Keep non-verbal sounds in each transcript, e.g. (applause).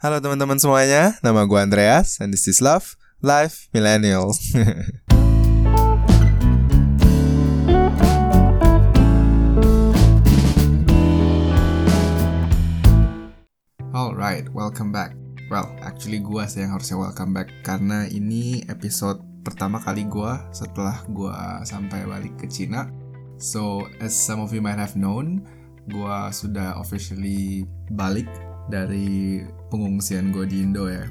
Halo teman-teman semuanya, nama gue Andreas and this is Love Life Millennial. (laughs) Alright, welcome back. Well, actually gue sih yang harusnya welcome back karena ini episode pertama kali gue setelah gue sampai balik ke Cina. So, as some of you might have known, gue sudah officially balik dari pengungsian gue di Indo ya.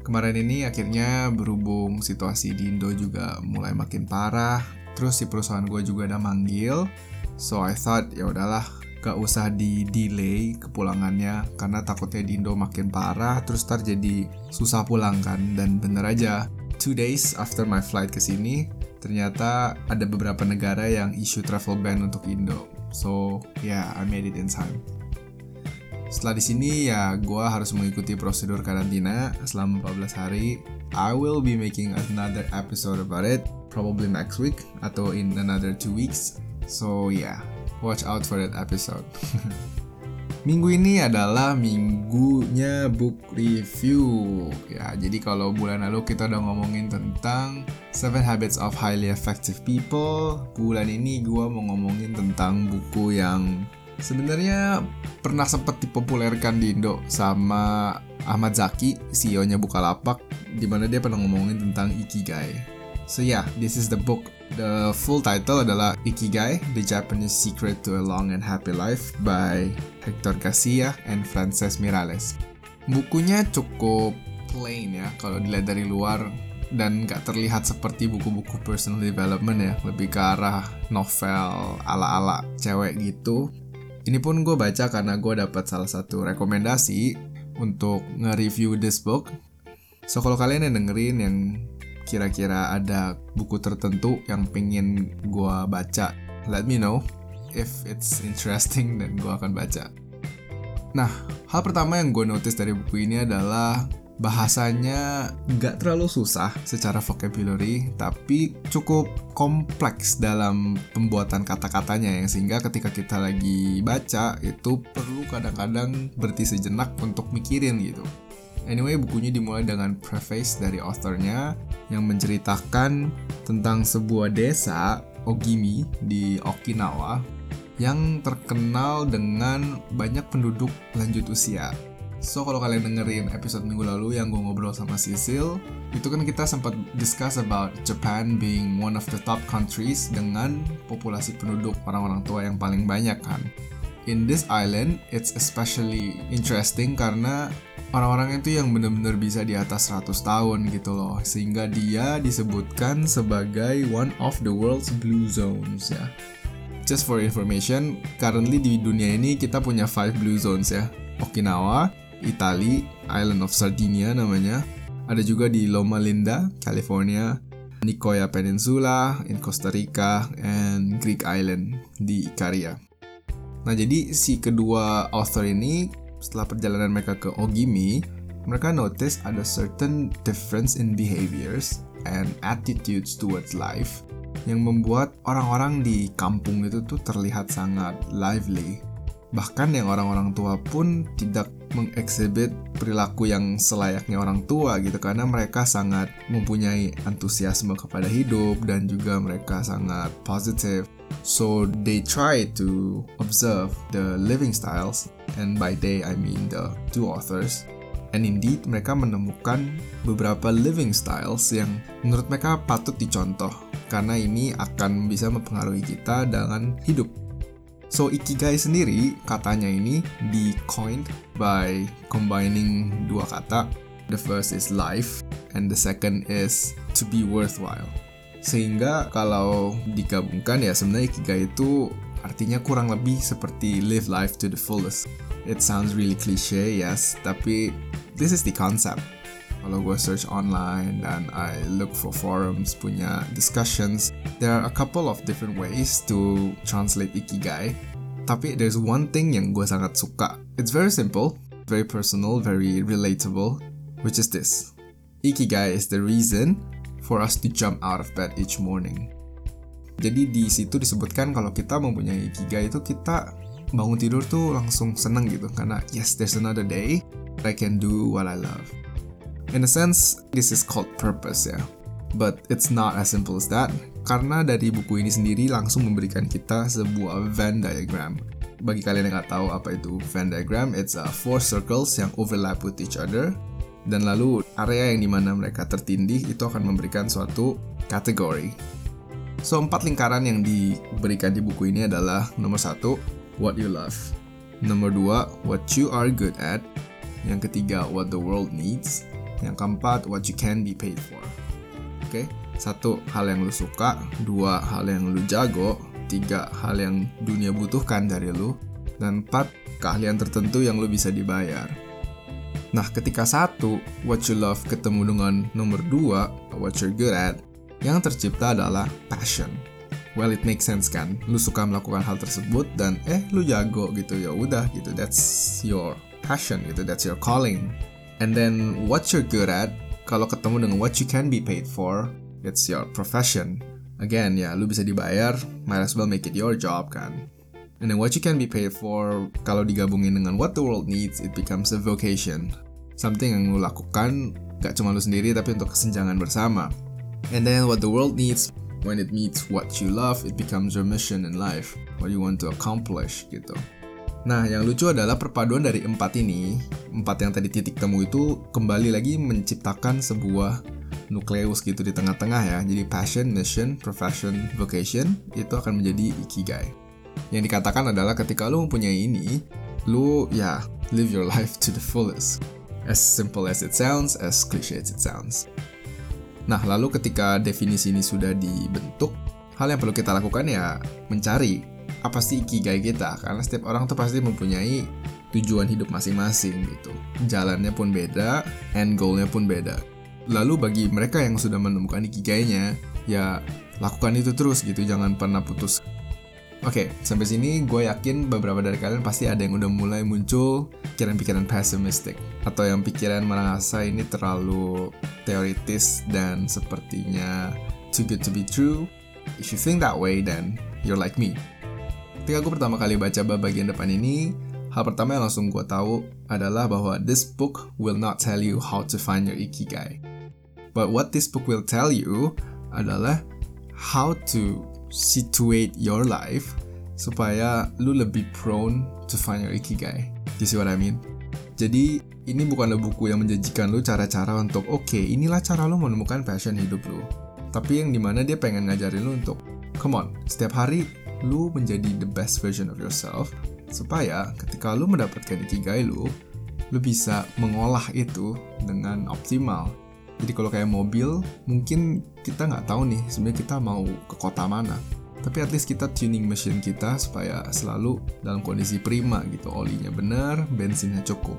Kemarin ini akhirnya berhubung situasi di Indo juga mulai makin parah, terus si perusahaan gue juga udah manggil, so I thought ya udahlah gak usah di delay kepulangannya karena takutnya di Indo makin parah terus ntar jadi susah pulang kan. Dan bener aja two days after my flight ke sini ternyata ada beberapa negara yang issue travel ban untuk Indo. So yeah I made it in time setelah di sini ya gue harus mengikuti prosedur karantina selama 14 hari. I will be making another episode about it probably next week atau in another two weeks. So yeah, watch out for that episode. (laughs) Minggu ini adalah minggunya book review. Ya, jadi kalau bulan lalu kita udah ngomongin tentang Seven Habits of Highly Effective People, bulan ini gue mau ngomongin tentang buku yang sebenarnya pernah sempat dipopulerkan di Indo sama Ahmad Zaki, CEO-nya Bukalapak, di mana dia pernah ngomongin tentang Ikigai. So yeah, this is the book. The full title adalah Ikigai, The Japanese Secret to a Long and Happy Life by Hector Garcia and Frances Mirales. Bukunya cukup plain ya kalau dilihat dari luar dan gak terlihat seperti buku-buku personal development ya lebih ke arah novel ala-ala cewek gitu ini pun gue baca karena gue dapat salah satu rekomendasi untuk nge-review this book. So kalau kalian yang dengerin yang kira-kira ada buku tertentu yang pengen gue baca, let me know if it's interesting dan gue akan baca. Nah, hal pertama yang gue notice dari buku ini adalah bahasanya nggak terlalu susah secara vocabulary, tapi cukup kompleks dalam pembuatan kata-katanya yang sehingga ketika kita lagi baca itu perlu kadang-kadang berhenti sejenak untuk mikirin gitu. Anyway, bukunya dimulai dengan preface dari authornya yang menceritakan tentang sebuah desa Ogimi di Okinawa yang terkenal dengan banyak penduduk lanjut usia So kalau kalian dengerin episode minggu lalu yang gue ngobrol sama Cecil, itu kan kita sempat discuss about Japan being one of the top countries dengan populasi penduduk orang-orang tua yang paling banyak kan. In this island, it's especially interesting karena orang-orang itu yang benar-benar bisa di atas 100 tahun gitu loh. Sehingga dia disebutkan sebagai one of the world's blue zones ya. Just for information, currently di dunia ini kita punya 5 blue zones ya. Okinawa, Itali, Island of Sardinia namanya. Ada juga di Loma Linda, California, Nicoya Peninsula in Costa Rica, and Greek Island di Ikaria. Nah jadi si kedua author ini setelah perjalanan mereka ke Ogimi, mereka notice ada certain difference in behaviors and attitudes towards life yang membuat orang-orang di kampung itu tuh terlihat sangat lively. Bahkan yang orang-orang tua pun tidak mengexhibit perilaku yang selayaknya orang tua gitu karena mereka sangat mempunyai antusiasme kepada hidup dan juga mereka sangat positif. So they try to observe the living styles and by they I mean the two authors. And indeed mereka menemukan beberapa living styles yang menurut mereka patut dicontoh karena ini akan bisa mempengaruhi kita dalam hidup So ikigai sendiri katanya ini di coined by combining dua kata. The first is life and the second is to be worthwhile. Sehingga kalau digabungkan ya sebenarnya ikigai itu artinya kurang lebih seperti live life to the fullest. It sounds really cliche, yes, tapi this is the concept. Kalau gue search online dan I look for forums punya discussions, there are a couple of different ways to translate ikigai. Tapi there's one thing yang gue sangat suka. It's very simple, very personal, very relatable, which is this. Ikigai is the reason for us to jump out of bed each morning. Jadi di situ disebutkan kalau kita mempunyai ikigai itu kita bangun tidur tuh langsung seneng gitu karena yes there's another day I can do what I love. In a sense, this is called purpose ya. But it's not as simple as that, karena dari buku ini sendiri langsung memberikan kita sebuah Venn diagram. Bagi kalian yang nggak tahu apa itu Venn diagram, it's a four circles yang overlap with each other. Dan lalu area yang di mana mereka tertindih itu akan memberikan suatu kategori. So, empat lingkaran yang diberikan di buku ini adalah nomor satu, what you love. Nomor dua, what you are good at. Yang ketiga, what the world needs. Yang keempat, what you can be paid for. Oke, okay? satu hal yang lu suka, dua hal yang lu jago, tiga hal yang dunia butuhkan dari lu, dan empat keahlian tertentu yang lu bisa dibayar. Nah, ketika satu, what you love ketemu dengan nomor dua, what you're good at, yang tercipta adalah passion. Well, it makes sense kan? Lu suka melakukan hal tersebut dan eh lu jago gitu ya udah gitu. That's your passion gitu. That's your calling. And then what you're good at, kalau ketemu dengan what you can be paid for, it's your profession. Again ya, lu bisa dibayar, might as well make it your job kan. And then what you can be paid for, kalau digabungin dengan what the world needs, it becomes a vocation. Something yang lu lakukan gak cuma lu sendiri tapi untuk kesenjangan bersama. And then what the world needs when it meets what you love, it becomes your mission in life, what you want to accomplish gitu. Nah, yang lucu adalah perpaduan dari empat ini, empat yang tadi titik temu itu kembali lagi menciptakan sebuah nukleus gitu di tengah-tengah ya. Jadi passion, mission, profession, vocation itu akan menjadi ikigai. Yang dikatakan adalah ketika lu mempunyai ini, lu ya live your life to the fullest. As simple as it sounds, as cliche as it sounds. Nah, lalu ketika definisi ini sudah dibentuk, hal yang perlu kita lakukan ya mencari apa sih ikigai kita. Karena setiap orang tuh pasti mempunyai tujuan hidup masing-masing gitu. Jalannya pun beda, end goalnya pun beda. Lalu bagi mereka yang sudah menemukan ikigainya, ya lakukan itu terus gitu, jangan pernah putus Oke, okay, sampai sini gue yakin beberapa dari kalian pasti ada yang udah mulai muncul pikiran-pikiran pessimistic atau yang pikiran merasa ini terlalu teoritis dan sepertinya too good to be true. If you think that way, then you're like me. Ketika gue pertama kali baca bab bagian depan ini, hal pertama yang langsung gue tahu adalah bahwa this book will not tell you how to find your ikigai. But what this book will tell you adalah how to situate your life supaya lu lebih prone to find your ikigai. You see what I mean? Jadi ini bukanlah buku yang menjanjikan lu cara-cara untuk oke okay, inilah cara lu menemukan passion hidup lu. Tapi yang di mana dia pengen ngajarin lu untuk come on setiap hari lu menjadi the best version of yourself supaya ketika lu mendapatkan ikigai lu lu bisa mengolah itu dengan optimal jadi kalau kayak mobil, mungkin kita nggak tahu nih sebenarnya kita mau ke kota mana. Tapi at least kita tuning mesin kita supaya selalu dalam kondisi prima gitu. Olinya benar, bensinnya cukup.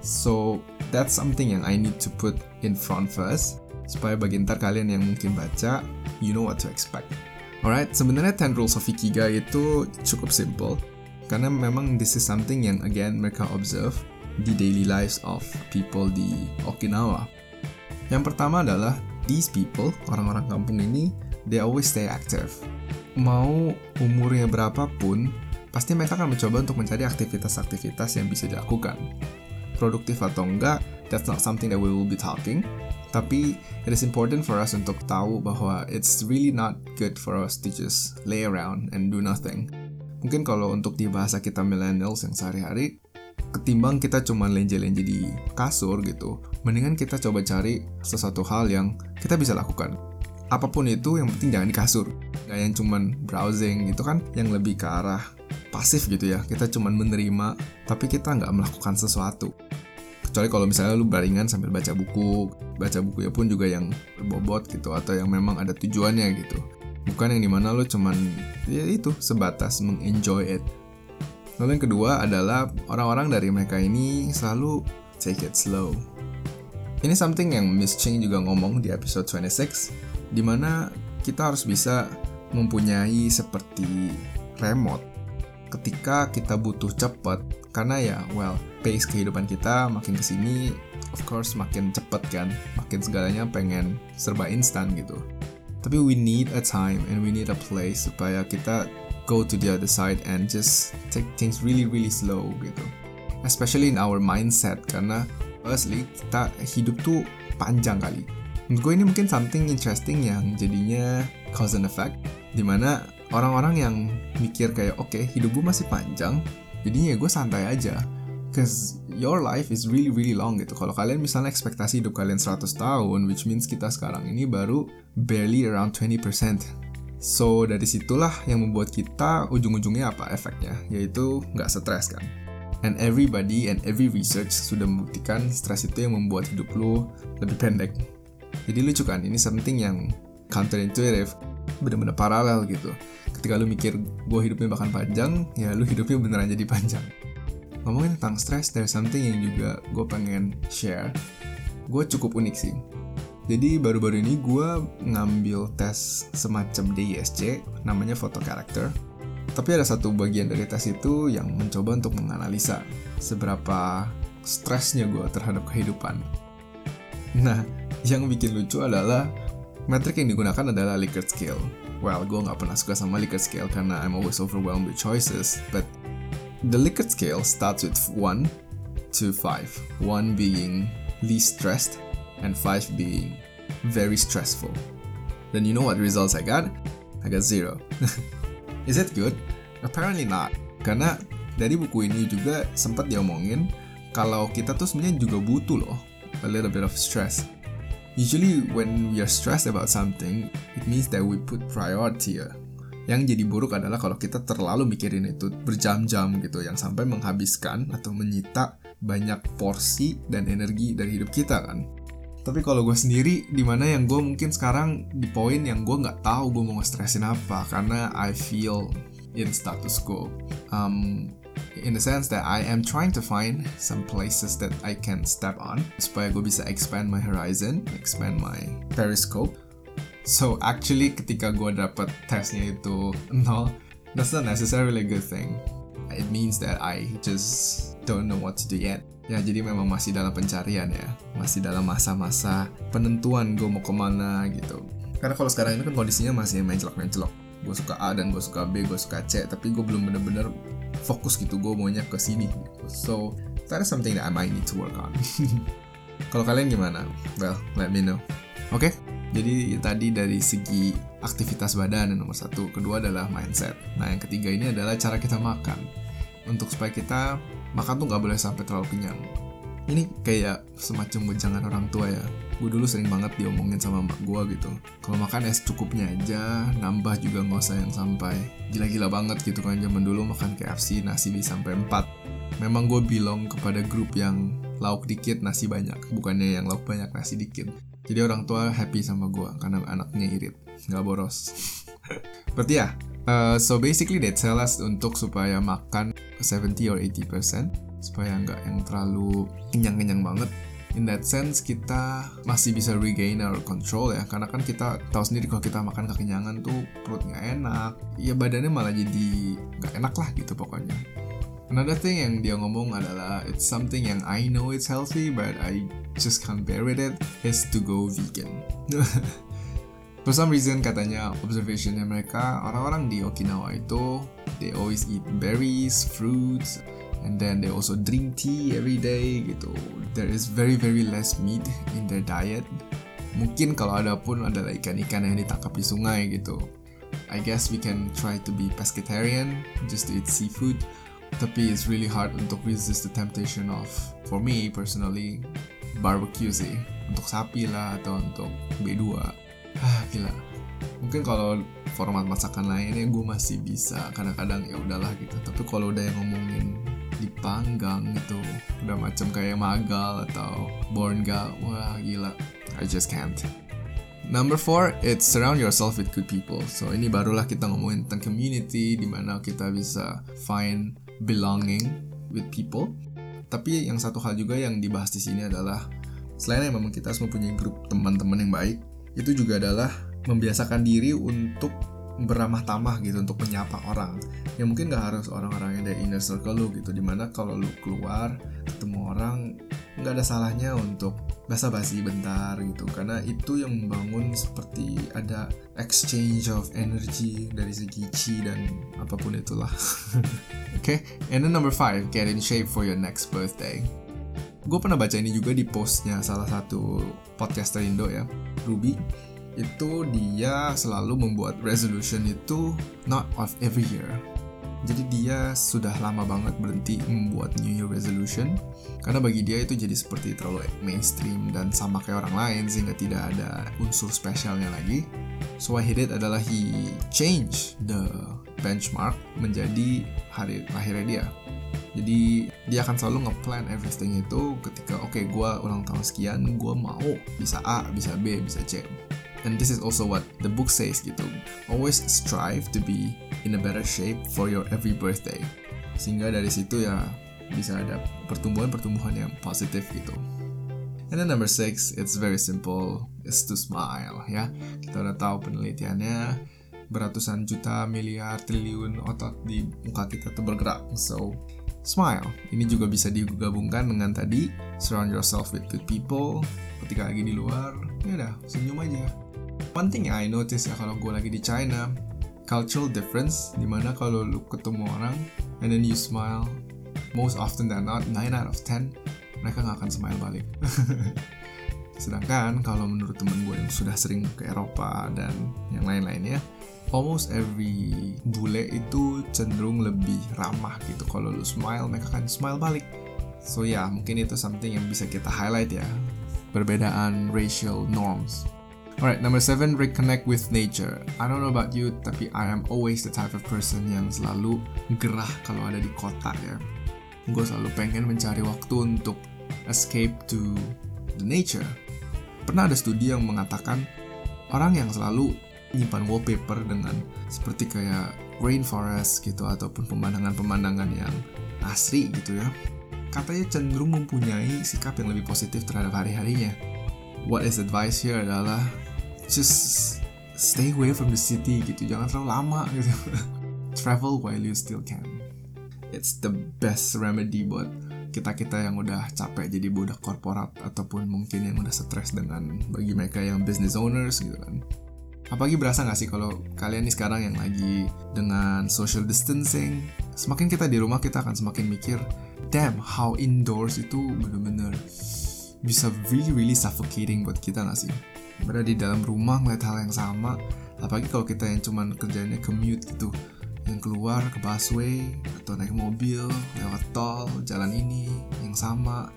So, that's something yang I need to put in front first. Supaya bagi ntar kalian yang mungkin baca, you know what to expect. Alright, sebenarnya 10 Rules of Ikigai itu cukup simple. Karena memang this is something yang again mereka observe di daily lives of people di Okinawa yang pertama adalah these people, orang-orang kampung ini, they always stay active. Mau umurnya berapapun, pasti mereka akan mencoba untuk mencari aktivitas-aktivitas yang bisa dilakukan. Produktif atau enggak, that's not something that we will be talking. Tapi it is important for us untuk tahu bahwa it's really not good for us to just lay around and do nothing. Mungkin kalau untuk di bahasa kita millennials yang sehari-hari, ketimbang kita cuma lenje-lenje di kasur gitu, mendingan kita coba cari sesuatu hal yang kita bisa lakukan. Apa pun itu, yang penting jangan di kasur. Gak yang cuman browsing itu kan yang lebih ke arah pasif gitu ya. Kita cuman menerima, tapi kita nggak melakukan sesuatu. Kecuali kalau misalnya lu baringan sambil baca buku, baca buku ya pun juga yang berbobot gitu, atau yang memang ada tujuannya gitu. Bukan yang di mana lu cuman, ya itu, sebatas mengenjoy it Lalu yang kedua adalah orang-orang dari mereka ini selalu take it slow. Ini something yang Miss Ching juga ngomong di episode 26, di mana kita harus bisa mempunyai seperti remote ketika kita butuh cepat karena ya well pace kehidupan kita makin ke sini of course makin cepet kan makin segalanya pengen serba instan gitu tapi we need a time and we need a place supaya kita go to the other side and just take things really really slow gitu. especially in our mindset karena firstly kita hidup tuh panjang kali menurut gue ini mungkin something interesting yang jadinya cause and effect di mana orang-orang yang mikir kayak oke okay, hidup gue masih panjang jadinya ya gue santai aja cause your life is really really long gitu kalau kalian misalnya ekspektasi hidup kalian 100 tahun which means kita sekarang ini baru barely around 20% So dari situlah yang membuat kita ujung-ujungnya apa efeknya, yaitu nggak stres kan. And everybody and every research sudah membuktikan stres itu yang membuat hidup lu lebih pendek. Jadi lucu kan, ini something yang counterintuitive, bener-bener paralel gitu. Ketika lu mikir gue hidupnya bahkan panjang, ya lu hidupnya beneran jadi panjang. Ngomongin tentang stres, there's something yang juga gue pengen share. Gue cukup unik sih jadi baru-baru ini gue ngambil tes semacam DISC, namanya Photo Character. Tapi ada satu bagian dari tes itu yang mencoba untuk menganalisa seberapa stresnya gue terhadap kehidupan. Nah, yang bikin lucu adalah metrik yang digunakan adalah Likert Scale. Well, gue nggak pernah suka sama Likert Scale karena I'm always overwhelmed with choices, but the Likert Scale starts with 1 to 5. 1 being least stressed, and 5 being very stressful. Then you know what results I got? I got zero. (laughs) Is it good? Apparently not. Karena dari buku ini juga sempat diomongin kalau kita tuh sebenarnya juga butuh loh a little bit of stress. Usually when we are stressed about something, it means that we put priority ya. Yang jadi buruk adalah kalau kita terlalu mikirin itu berjam-jam gitu yang sampai menghabiskan atau menyita banyak porsi dan energi dari hidup kita kan tapi kalau gue sendiri di mana yang gue mungkin sekarang di poin yang gue nggak tahu gue mau nge-stressin apa karena I feel in status quo um, in the sense that I am trying to find some places that I can step on supaya gue bisa expand my horizon expand my periscope. So actually ketika gue dapet tesnya itu nol that's not necessarily a good thing. It means that I just don't know what to do yet. Ya jadi memang masih dalam pencarian ya. Masih dalam masa-masa penentuan gue mau ke mana gitu. Karena kalau sekarang ini kan kondisinya masih mencelok-mencelok Gue suka A dan gue suka B, gue suka C Tapi gue belum bener-bener fokus gitu Gue maunya ke sini gitu. So that is something that I might need to work on (laughs) Kalau kalian gimana? Well, let me know Oke, okay? jadi tadi dari segi aktivitas badan yang nomor satu Kedua adalah mindset Nah yang ketiga ini adalah cara kita makan Untuk supaya kita makan tuh nggak boleh sampai terlalu kenyang ini kayak semacam wejangan orang tua ya. Gue dulu sering banget diomongin sama mbak gue gitu. Kalau makan es cukupnya aja nambah juga nggak usah yang sampai gila-gila banget gitu kan. Zaman dulu makan KFC nasi bisa sampai 4 memang gue bilang kepada grup yang lauk dikit nasi banyak. Bukannya yang lauk banyak nasi dikit. Jadi orang tua happy sama gue karena anaknya irit. Nggak boros. (laughs) Berarti ya Uh, so basically they tell us untuk supaya makan 70 or 80% supaya nggak yang terlalu kenyang-kenyang banget. In that sense kita masih bisa regain our control ya karena kan kita tahu sendiri kalau kita makan kekenyangan tuh perut nggak enak, ya badannya malah jadi nggak enak lah gitu pokoknya. Another thing yang dia ngomong adalah it's something yang I know it's healthy but I just can't bear with it is to go vegan. (laughs) For some reason katanya observationnya mereka orang-orang di Okinawa itu they always eat berries, fruits, and then they also drink tea every day gitu. There is very very less meat in their diet. Mungkin kalau ada pun adalah ikan-ikan yang ditangkap di sungai gitu. I guess we can try to be pescatarian, just to eat seafood. Tapi it's really hard untuk resist the temptation of, for me personally, barbecue sih. Untuk sapi lah atau untuk B2 ah gila mungkin kalau format masakan lainnya gue masih bisa kadang-kadang ya udahlah gitu tapi kalau udah yang ngomongin dipanggang gitu udah macam kayak magal atau borngal wah gila I just can't Number four, it's surround yourself with good people. So ini barulah kita ngomongin tentang community, di mana kita bisa find belonging with people. Tapi yang satu hal juga yang dibahas di sini adalah selain yang memang kita harus mempunyai grup teman-teman yang baik, itu juga adalah membiasakan diri untuk beramah tamah gitu untuk menyapa orang ya mungkin gak harus orang-orang yang dari inner circle lu gitu di mana kalau lu keluar ketemu orang nggak ada salahnya untuk basa-basi bentar gitu karena itu yang membangun seperti ada exchange of energy dari segi chi dan apa pun itulah (laughs) okay? and then number five, get in shape for your next birthday. Gue pernah baca ini juga di postnya salah satu podcaster Indo ya, Ruby. Itu dia selalu membuat resolution itu not of every year, jadi dia sudah lama banget berhenti membuat New Year resolution karena bagi dia itu jadi seperti terlalu mainstream dan sama kayak orang lain sehingga tidak ada unsur spesialnya lagi. So what he did adalah he change the benchmark menjadi hari lahirnya dia. Jadi dia akan selalu ngeplan everything itu ketika oke okay, gue ulang tahun sekian gue mau bisa A, bisa B, bisa C. And this is also what the book says gitu. Always strive to be in a better shape for your every birthday. Sehingga dari situ ya bisa ada pertumbuhan-pertumbuhan yang positif gitu. And then number six, it's very simple, is to smile ya. Kita udah tahu penelitiannya beratusan juta, miliar, triliun otot di muka kita tuh bergerak. So, smile. Ini juga bisa digabungkan dengan tadi surround yourself with good people. Ketika lagi di luar, ya udah senyum aja. One thing I notice ya kalau gue lagi di China, cultural difference di mana kalau lu ketemu orang and then you smile most often than not 9 out of 10 mereka nggak akan smile balik. (laughs) Sedangkan kalau menurut temen gue yang sudah sering ke Eropa dan yang lain-lainnya almost every bule itu cenderung lebih ramah gitu. Kalau lu smile mereka akan smile balik. So ya yeah, mungkin itu something yang bisa kita highlight ya. Perbedaan racial norms Alright, number seven, reconnect with nature. I don't know about you, tapi I am always the type of person yang selalu gerah kalau ada di kota ya. Gue selalu pengen mencari waktu untuk escape to the nature. Pernah ada studi yang mengatakan orang yang selalu nyimpan wallpaper dengan seperti kayak rainforest gitu ataupun pemandangan-pemandangan yang asri gitu ya. Katanya cenderung mempunyai sikap yang lebih positif terhadap hari-harinya. What is advice here adalah just stay away from the city gitu. Jangan terlalu lama gitu. (laughs) Travel while you still can. It's the best remedy buat kita-kita yang udah capek jadi budak korporat ataupun mungkin yang udah stres dengan bagi mereka yang business owners gitu kan. Apalagi berasa gak sih kalau kalian nih sekarang yang lagi dengan social distancing semakin kita di rumah kita akan semakin mikir damn how indoors itu bener-bener bisa really really suffocating buat kita gak sih berada di dalam rumah melihat hal yang sama. Apalagi kalau kita yang cuman kerjanya commute gitu. Yang keluar ke busway atau naik mobil lewat tol jalan ini yang sama.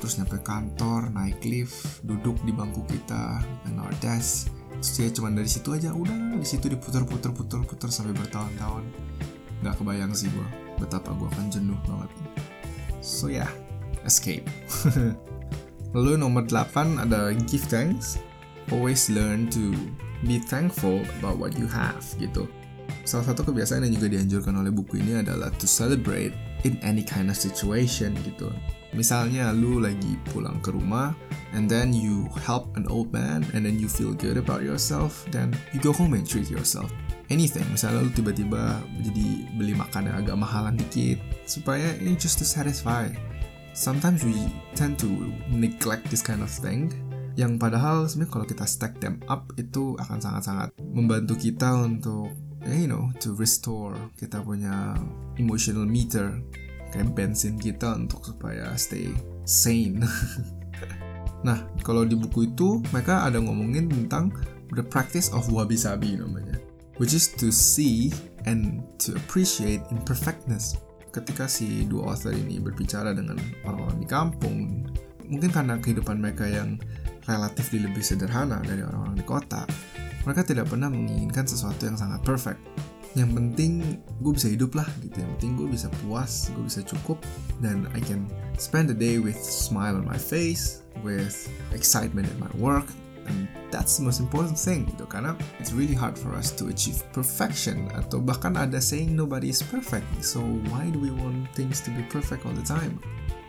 Terus nyampe kantor naik lift duduk di bangku kita dan our desk terus ya cuman dari situ aja udah di situ diputar-putar putar-putar sampai bertahun-tahun. Nggak kebayang sih gua betapa gua akan jenuh banget. So ya yeah, escape. (laughs) Lalu nomor 8 ada give thanks always learn to be thankful about what you have gitu. Salah satu kebiasaan yang juga dianjurkan oleh buku ini adalah to celebrate in any kind of situation gitu. Misalnya lu lagi pulang ke rumah and then you help an old man and then you feel good about yourself then you go home and treat yourself. Anything, misalnya lu tiba-tiba jadi beli makan yang agak mahalan dikit supaya ini just to satisfy. Sometimes we tend to neglect this kind of thing yang padahal sebenarnya kalau kita stack them up itu akan sangat-sangat membantu kita untuk ya you know to restore kita punya emotional meter kayak bensin kita untuk supaya stay sane. (laughs) Nah kalau di buku itu mereka ada ngomongin tentang the practice of wabi sabi namanya which is to see and to appreciate imperfectness. Ketika si dua author ini berbicara dengan orang-orang di kampung mungkin karena kehidupan mereka yang relatif lebih sederhana dari orang-orang di kota, mereka tidak pernah menginginkan sesuatu yang sangat perfect. Yang penting gue bisa hidup lah gitu. Yang penting gue bisa puas, gue bisa cukup, dan I can spend the day with smile on my face, with excitement at my work, and that's the most important thing gitu karena it's really hard for us to achieve perfection atau bahkan ada saying nobody is perfect so why do we want things to be perfect all the time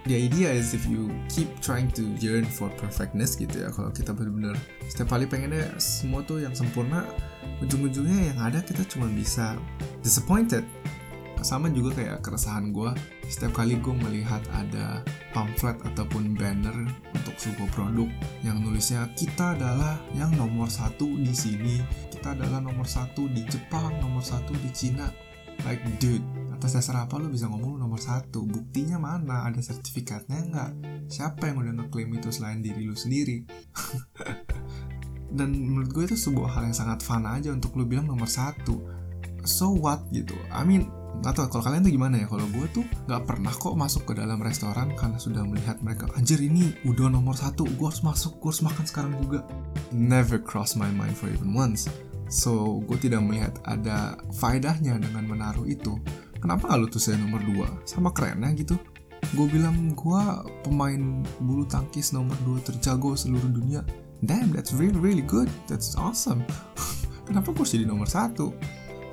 the idea is if you keep trying to yearn for perfectness gitu ya kalau kita benar-benar setiap kali pengennya semua tuh yang sempurna ujung-ujungnya yang ada kita cuma bisa disappointed. Sama juga kayak keresahan gue setiap kali gue melihat ada pamflet ataupun banner untuk sebuah produk yang nulisnya kita adalah yang nomor satu di sini kita adalah nomor satu di Jepang nomor satu di Cina. Like dude atas dasar apa lo bisa ngomong lo nomor satu? Buktinya mana? Ada sertifikatnya nggak? Siapa yang udah ngeklaim itu selain diri lo sendiri? (laughs) Dan menurut gue itu sebuah hal yang sangat fun aja untuk lo bilang nomor satu. So what gitu? I mean nggak tahu kalau kalian tuh gimana ya? Kalau gue tuh nggak pernah kok masuk ke dalam restoran karena sudah melihat mereka anjir ini udah nomor satu gue harus masuk gue harus makan sekarang juga. Never cross my mind for even once. So gue tidak melihat ada faedahnya dengan menaruh itu kenapa gak lu tuh saya nomor dua? Sama kerennya gitu. Gue bilang gue pemain bulu tangkis nomor dua terjago seluruh dunia. Damn that's really really good. That's awesome. (laughs) Kenapa gue jadi nomor satu?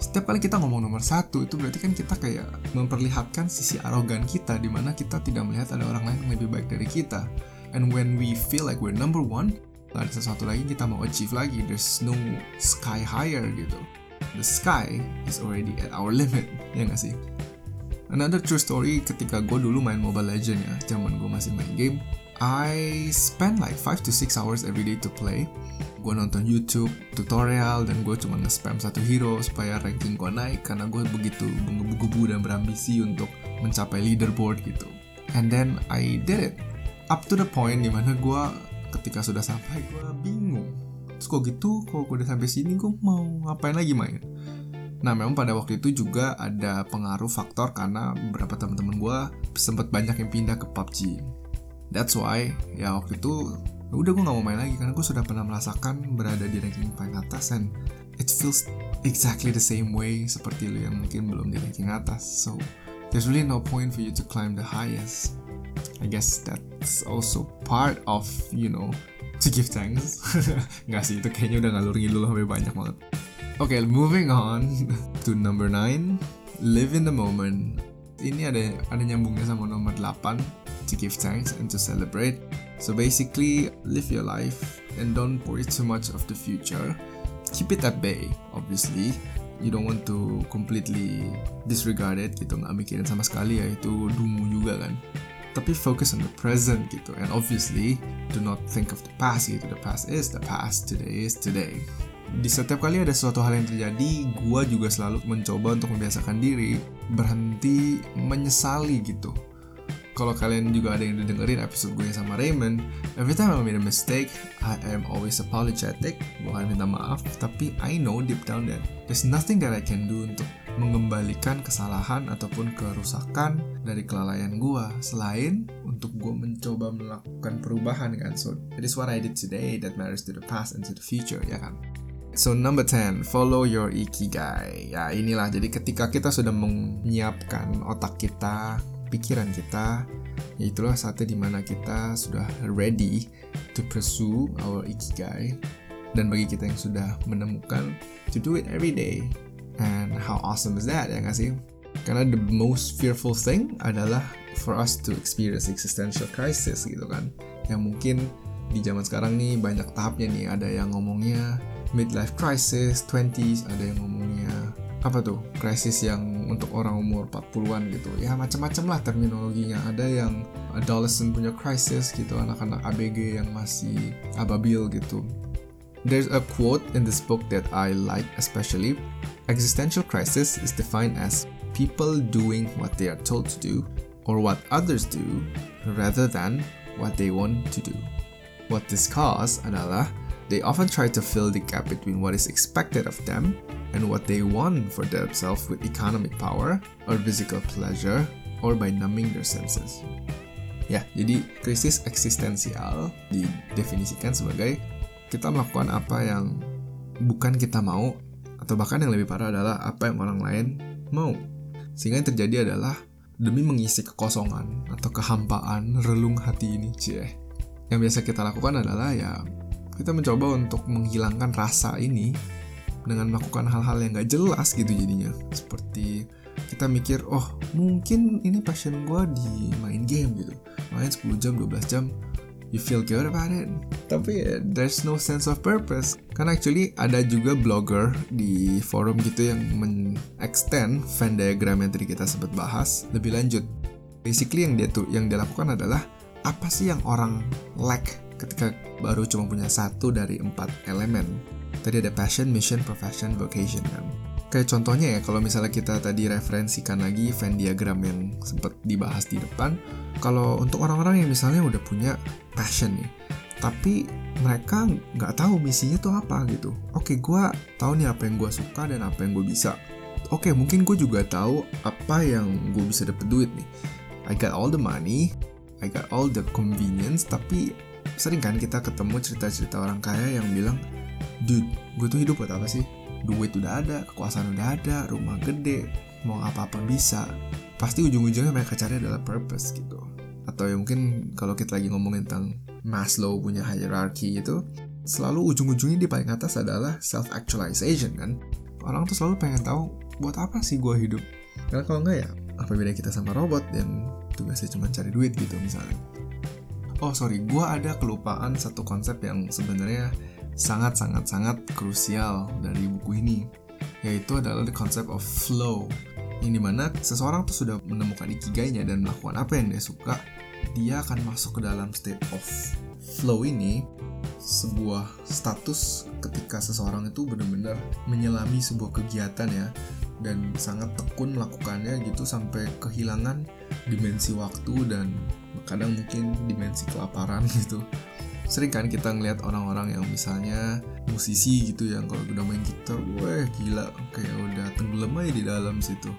Setiap kali kita ngomong nomor satu itu berarti kan kita kayak memperlihatkan sisi arogan kita di mana kita tidak melihat ada orang lain yang lebih baik dari kita. And when we feel like we're number one gak ada sesuatu lagi kita mau achieve lagi. There's no sky higher gitu the sky is already at our limit ya gak sih? Another true story ketika gue dulu main Mobile Legend ya zaman gue masih main game I spend like 5 to 6 hours every day to play. Gue nonton YouTube tutorial dan gue cuma nge-spam satu hero supaya ranking gue naik karena gue begitu menggebu-gebu dan berambisi untuk mencapai leaderboard gitu. And then I did it. Up to the point di mana gue ketika sudah sampai gue bingung terus kok gitu kok gue udah sampai sini gue mau ngapain lagi main? Nah memang pada waktu itu juga ada pengaruh faktor karena beberapa teman-teman gue sempat banyak yang pindah ke PUBG. That's why ya waktu itu Ya udah gue gak mau main lagi karena gue sudah pernah merasakan berada di ranking paling atas and it feels exactly the same way seperti lo yang mungkin belum di ranking atas. So there's really no point for you to climb the highest I guess that's also part of you know to give thanks (laughs) nggak sih itu kayaknya udah ngalur ngidul sampai banyak banget Oke, okay, moving on (laughs) to number 9, live in the moment. Ini ada ada nyambungnya sama nomor 8, to give thanks and to celebrate. So basically, live your life and don't worry too much of the future. Keep it at bay, obviously. You don't want to completely disregard it gitu, nggak mikirin sama sekali ya itu dungu juga kan. Tapi focus on the present gitu, and obviously do not think of the past gitu. The past is the past, today is today. Di setiap kali ada suatu hal yang terjadi, gua juga selalu mencoba untuk membiasakan diri berhenti menyesali gitu kalau kalian juga ada yang dengerin episode gue sama Raymond, every time I made a mistake, I am always apologetic, gue akan minta maaf, tapi I know deep down that there's nothing that I can do untuk mengembalikan kesalahan ataupun kerusakan dari kelalaian gue selain untuk gue mencoba melakukan perubahan kan. So that is what I did today that matters to the past and to the future ya kan? So number 10, follow your ikigai. Ya inilah, jadi ketika kita sudah menyiapkan otak kita pikiran kita itulah saatnya di mana kita sudah ready to pursue our ikigai dan bagi kita yang sudah menemukan to do it every day and how awesome is that ya gak sih? Karena the most fearful thing adalah for us to experience existential crisis gitu kan. Yang mungkin di zaman sekarang nih banyak tahapnya nih. Ada yang ngomongnya midlife crisis 20s ada yang ngomongnya apa tuh? Krisis yang untuk orang umur 40-an gitu. Ya macam-macam lah terminologinya. Ada yang adolescent punya crisis gitu anak-anak ABG yang masih ababil gitu there's a quote in this book that I like especially existential crisis is defined as people doing what they are told to do or what others do rather than what they want to do what this cause adalah they often try to fill the gap between what is expected of them and what they want for themselves with economic power or physical pleasure or by numbing their senses. Ya, jadi krisis eksistensial didefinisikan sebagai kita melakukan apa yang bukan kita mau atau bahkan yang lebih parah adalah apa yang orang lain mau. Sehingga yang terjadi adalah demi mengisi kekosongan atau kehampaan relung hati ini, cie. Yang biasa kita lakukan adalah ya kita mencoba untuk menghilangkan rasa ini dengan melakukan hal-hal yang gak jelas gitu jadinya seperti kita mikir oh mungkin ini passion gue di main game gitu main 10 jam 12 jam you feel good about it? Tapi there's no sense of purpose. Karena actually ada juga blogger di forum gitu yang men-extend Venn diagram yang tadi kita sempat bahas lebih lanjut. Basically yang dia tuh yang dia lakukan adalah apa sih yang orang lack ketika baru cuma punya satu dari empat elemen? Tadi ada passion, mission, profession, vocation kan. Kayak contohnya ya, kalau misalnya kita tadi referensikan lagi Venn diagram yang sempat dibahas di depan, kalau untuk orang-orang yang misalnya udah punya passion nih, tapi mereka nggak tahu misinya tuh apa gitu. Oke, gue tahu nih apa yang gue suka dan apa yang gue bisa. Oke, mungkin gue juga tahu apa yang gue bisa dapet duit nih. I got all the money, I got all the convenience, tapi sering kan kita ketemu cerita-cerita orang kaya yang bilang, dude, gue tuh hidup buat apa sih? duit udah ada, kekuasaan udah ada, rumah gede, mau apa-apa bisa. Pasti ujung-ujungnya mereka cari adalah purpose gitu. Atau ya mungkin kalau kita lagi ngomongin tentang Maslow punya hierarchy itu, selalu ujung-ujungnya di paling atas adalah self-actualization kan. Orang tuh selalu pengen tahu buat apa sih gue hidup. Karena kalau enggak ya, apa beda kita sama robot yang tugasnya cuma cari duit gitu misalnya. Oh sorry, gue ada kelupaan satu konsep yang sebenarnya sangat-sangat-sangat krusial dari buku ini yaitu adalah the concept of flow yang di mana seseorang tuh sudah menemukan ikigainya dan melakukan apa yang dia suka dia akan masuk ke dalam state of flow ini sebuah status ketika seseorang itu benar-benar menyelami sebuah kegiatan ya dan sangat tekun melakukannya gitu sampai kehilangan dimensi waktu dan kadang mungkin dimensi kelaparan (laughs) gitu sering kan kita ngeliat orang-orang yang misalnya musisi gitu yang kalau udah main gitar, wah gila kayak udah tenggelam aja di dalam situ.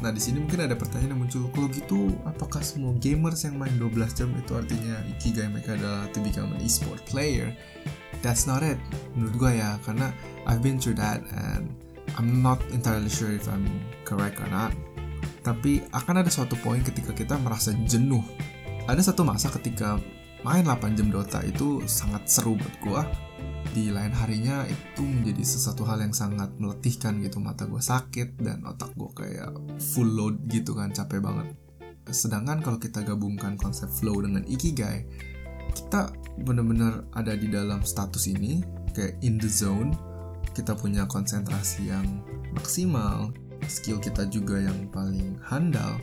Nah di sini mungkin ada pertanyaan yang muncul, kalau gitu apakah semua gamers yang main 12 jam itu artinya ikigai mereka adalah to become an e-sport player? That's not it, menurut gue ya, karena I've been through that and I'm not entirely sure if I'm correct or not. Tapi akan ada suatu poin ketika kita merasa jenuh. Ada satu masa ketika main 8 jam Dota itu sangat seru buat gue di lain harinya itu menjadi sesuatu hal yang sangat meletihkan gitu. Mata gue sakit dan otak gue kayak full load gitu kan capek banget. Sedangkan kalau kita gabungkan konsep flow dengan ikigai kita bener-bener ada di dalam status ini kayak in the zone. Kita punya konsentrasi yang maksimal skill kita juga yang paling handal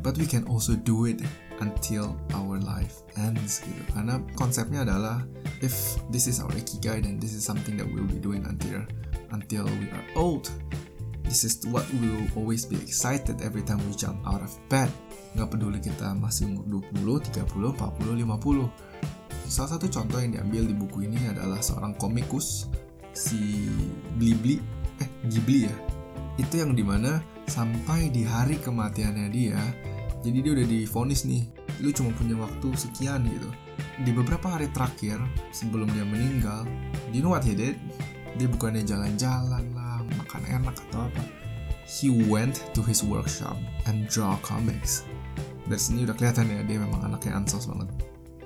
but we can also do it until our life ends gitu. Karena konsepnya adalah if this is our ikigai then this is something that we'll be doing until until we are old. This is what we will always be excited every time we jump out of bed. Nggak peduli kita masih umur 20, 30, 40, 50 salah satu contoh yang diambil di buku ini adalah seorang komikus si Blibli eh Ghibli ya. Itu yang di mana sampai di hari kematiannya dia jadi dia udah difonis nih lu cuma punya waktu sekian gitu. Di beberapa hari terakhir sebelum dia meninggal you know what he did? Dia bukannya jalan-jalan lah makan enak atau apa. He went to his workshop and draw comics. Dari sini udah kelihatan ya dia memang anaknya ansos banget.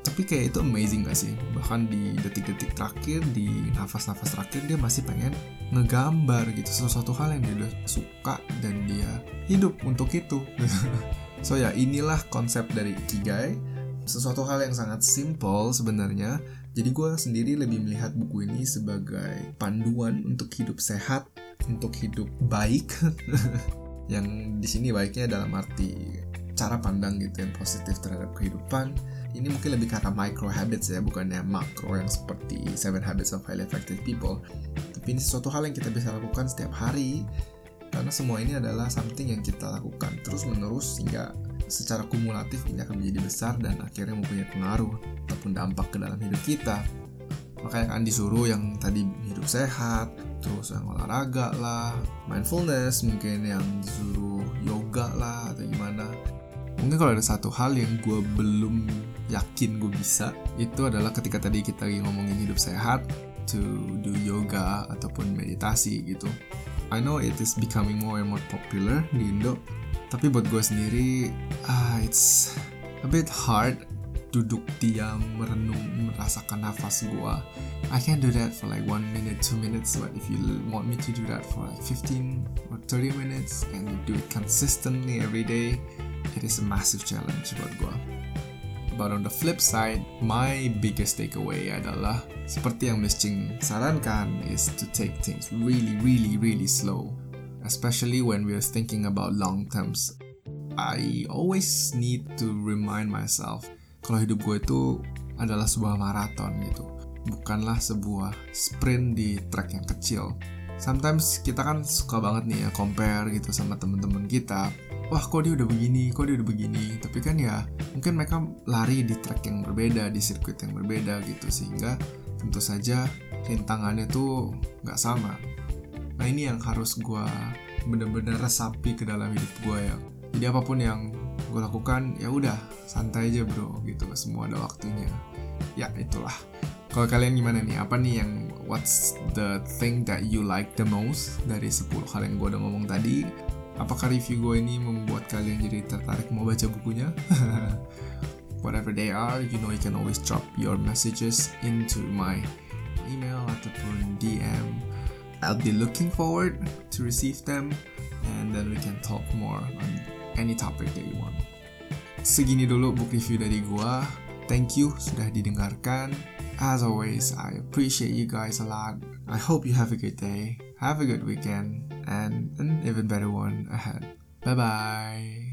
Tapi kayak itu amazing gak sih? Bahkan di detik-detik terakhir di nafas-nafas terakhir dia masih pengen ngegambar gitu. Sesuatu hal yang dia udah suka dan dia hidup untuk itu (laughs) So ya inilah konsep dari Ikigai. Sesuatu hal yang sangat simple sebenarnya. Jadi gue sendiri lebih melihat buku ini sebagai panduan untuk hidup sehat Untuk hidup baik. (laughs) Yang di sini baiknya dalam arti cara pandang gitu yang positif terhadap kehidupan. Ini mungkin lebih karena micro habits ya bukannya makro yang seperti seven habits of highly effective people. Tapi ini sesuatu hal yang kita bisa lakukan setiap hari karena semua ini adalah something yang kita lakukan terus menerus sehingga secara kumulatif ini akan menjadi besar dan akhirnya mempunyai pengaruh ataupun dampak ke dalam hidup kita. Makanya kan disuruh yang tadi hidup sehat terus yang olahraga lah mindfulness mungkin yang disuruh yoga lah atau gimana. Mungkin kalau ada satu hal yang gue belum yakin gue bisa itu adalah ketika tadi kita lagi ngomongin hidup sehat to do yoga ataupun meditasi gitu I know it is becoming more and more popular di Indo tapi buat gue sendiri uh, it's a bit hard duduk diam merenung merasakan nafas gue I can do that for like one minute two minutes but if you want me to do that for like 15 or 30 minutes and you do it consistently every day it is a massive challenge buat gue But on the flip side, my biggest takeaway adalah seperti yang Miss Ching sarankan is to take things really, really, really slow. Especially when we're thinking about long terms. I always need to remind myself kalau hidup gue itu adalah sebuah maraton gitu. Bukanlah sebuah sprint di track yang kecil. sometimes kita kan suka banget nih ya compare gitu sama temen-temen kita wah kok dia udah begini kok dia udah begini. Tapi kan ya mungkin mereka lari di track yang berbeda di sirkuit yang berbeda gitu. Sehingga tentu saja rintangannya tuh nggak sama. Nah ini yang harus gue bener-bener resapi ke dalam hidup gue ya. Jadi apa pun yang gue lakukan ya udah santai aja bro gitu. Semua ada waktunya. Ya itulah. Kalau kalian gimana nih? Apa nih yang what's the thing that you like the most dari 10 hal yang gue udah ngomong tadi apakah review gue ini membuat kalian jadi tertarik mau baca bukunya (laughs) whatever they are you know you can always drop your messages into my email ataupun DM I'll be looking forward to receive them and then we can talk more on any topic that you want. Segini dulu book review dari gua. Thank you sudah didengarkan. As always, I appreciate you guys a lot. I hope you have a good day, have a good weekend, and an even better one ahead. Bye bye.